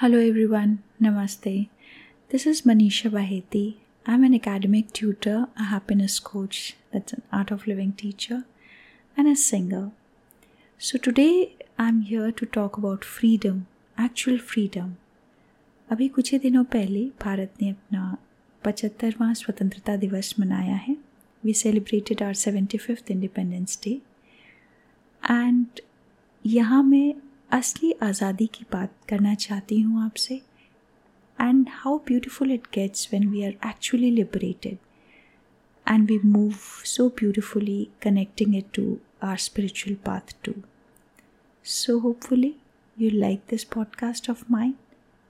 Hello everyone, Namaste. This is Manisha Baheti. I'm an academic tutor, a happiness coach, that's an art of living teacher, and a singer. So today I'm here to talk about freedom, actual freedom. अभी कुछ ही दिनों पहले भारत ने अपना पचहत्तरवां स्वतंत्रता दिवस मनाया है we celebrated our seventy fifth independence day and यहाँ मैं असली आज़ादी की बात करना चाहती हूँ आपसे। And how beautiful it gets when we are actually liberated and we move so beautifully connecting it to our spiritual path too so hopefully you like this podcast of mine,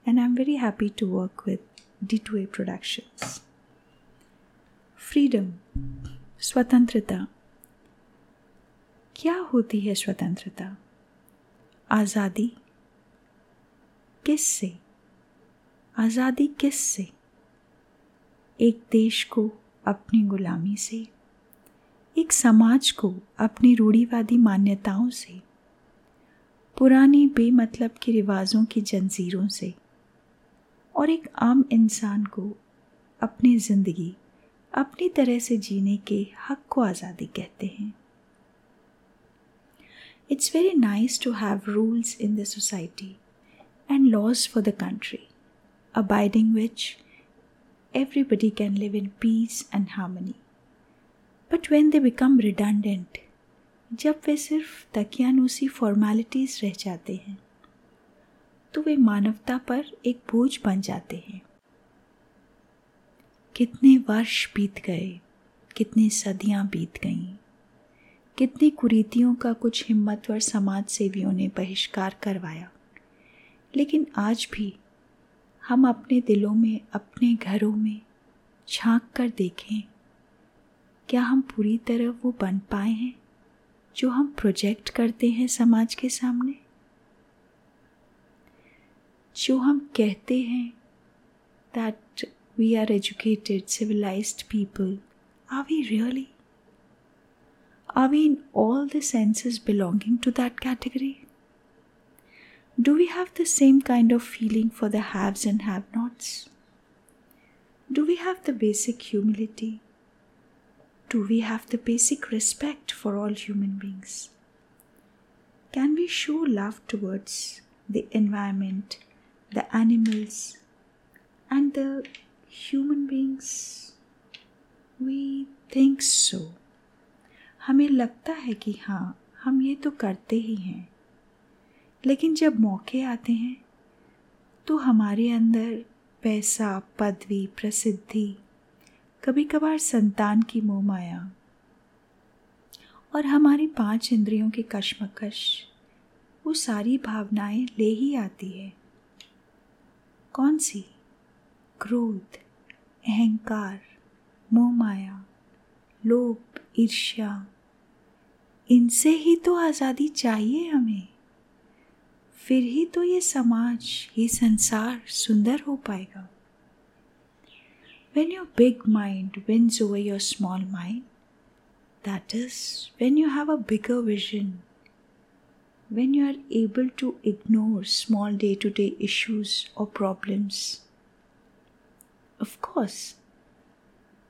and I'm very happy to work with D2A Productions. Freedom, स्वतंत्रता क्या होती है स्वतंत्रता? आज़ादी? किस से आज़ादी किस से एक देश को अपनी गुलामी से, एक समाज को अपनी रूढ़ीवादी मान्यताओं से, पुरानी बेमतलब के रिवाजों की जंजीरों से, और एक आम इंसान को अपनी ज़िंदगी अपनी तरह से जीने के हक को आज़ादी कहते हैं। It's very nice to have rules in the society and laws for the country, abiding which everybody can live in peace and harmony. But when they become redundant, जब वे सिर्फ़ तकियानूसी फॉर्मेलिटीज़ रह जाते हैं तो वे मानवता पर एक बोझ बन जाते हैं कितने वर्ष बीत गए कितनी सदियाँ बीत गईं कितनी कुरीतियों का कुछ हिम्मतवर समाज सेवियों ने बहिष्कार करवाया। लेकिन आज भी हम अपने दिलों में, अपने घरों में झाँक कर देखें, क्या हम पूरी तरह वो बन पाए हैं जो हम प्रोजेक्ट करते हैं समाज के सामने? जो हम कहते हैं that we are educated civilised people are we really Are we in all the senses belonging to that category? Do we have the same kind of feeling for the haves and have nots? Do we have the basic humility? Do we have the basic respect for all human beings? Can we show love towards the environment, the animals, and the human beings? We think so. हमें लगता है कि हाँ हम ये तो करते ही हैं। लेकिन जब मौके आते हैं तो हमारे अंदर पैसा, पदवी, प्रसिद्धि कभी कभार संतान की मोह माया और हमारी पाँच इंद्रियों की कशमकश, वो सारी भावनाएँ ले ही आती है। कौन सी? क्रोध, अहंकार, मोह माया, लोभ, ईर्ष्या इनसे ही तो आज़ादी चाहिए हमें। फिर ही तो ये समाज, ये संसार सुंदर हो पाएगा। When your big mind wins over your small mind that is when you have a bigger vision when you are able to ignore small day to day issues और problems of course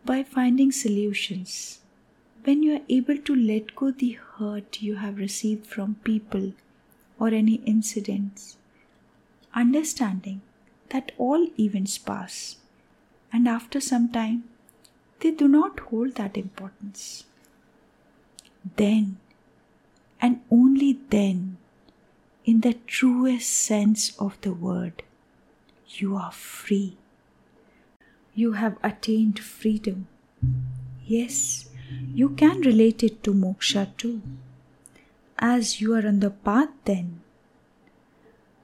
by finding solutions when you are able to let go the hurt you have received from people or any incidents, understanding that all events pass and after some time they do not hold that importance. Then and only then, in the truest sense of the word, you are free. You have attained freedom. Yes, you can relate it to moksha too, as you are on the path then.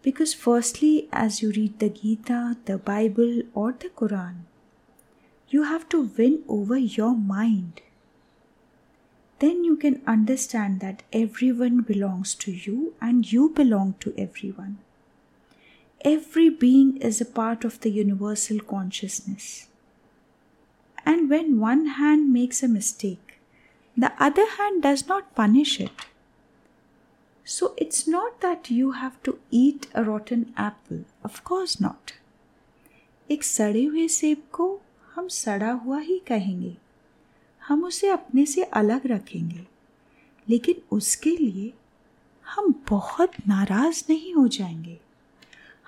Because, firstly, as you read the Gita, the Bible, or the Quran, you have to win over your mind. Then you can understand that everyone belongs to you and you belong to everyone. Every being is a part of the universal consciousness. And when one hand makes a mistake, the other hand does not punish it. So it's not that you have to eat a rotten apple. Of course not. एक सड़े हुए सेब को हम सड़ा हुआ ही कहेंगे हम उसे अपने से अलग रखेंगे लेकिन उसके लिए हम बहुत नाराज़ नहीं हो जाएँगे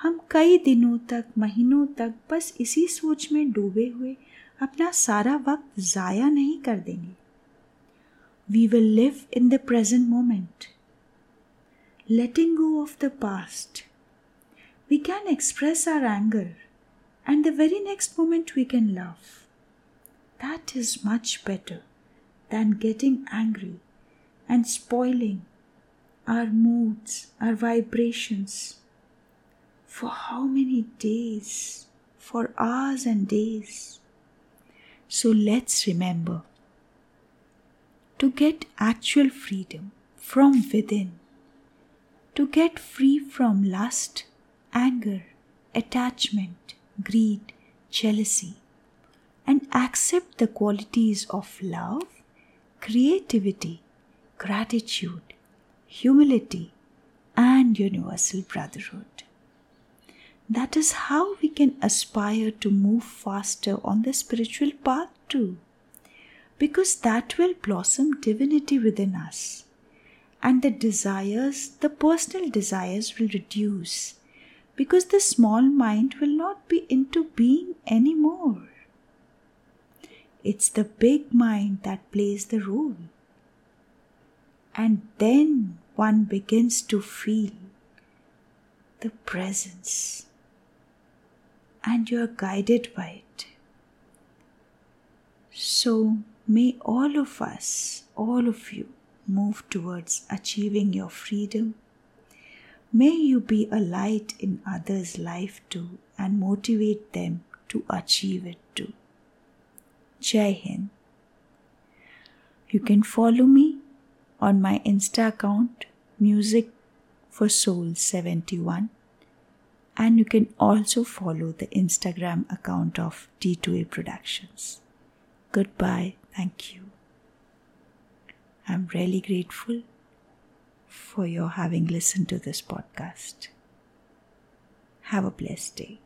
हम कई दिनों तक महीनों तक बस इसी सोच में डूबे हुए अपना सारा वक्त ज़ाया नहीं कर देंगे we will live in the present moment letting go of the past we can express our anger and the very next moment we can laugh. That is much better than getting angry and spoiling our moods, our vibrations, for how many days? For hours and days. so let's remember to get actual freedom from within, to get free from lust, anger, attachment, greed, jealousy, and accept the qualities of love, creativity, gratitude, humility, and universal brotherhood. That is how we can aspire to move faster on the spiritual path too, because that will blossom divinity within us, and the desires, the personal desires, will reduce because the small mind will not be into being anymore. It's the big mind that plays the role. And then one begins to feel the presence and you are guided by it. So, may all of us, all of you, move towards achieving your freedom. May you be a light in others' life too and motivate them to achieve it too. Jai Hind. You can follow me on my Insta account, Music for Soul 71 and you can also follow the Instagram account of T2A Productions. Goodbye. Thank you. I'm really grateful for your having listened to this podcast. Have a blessed day.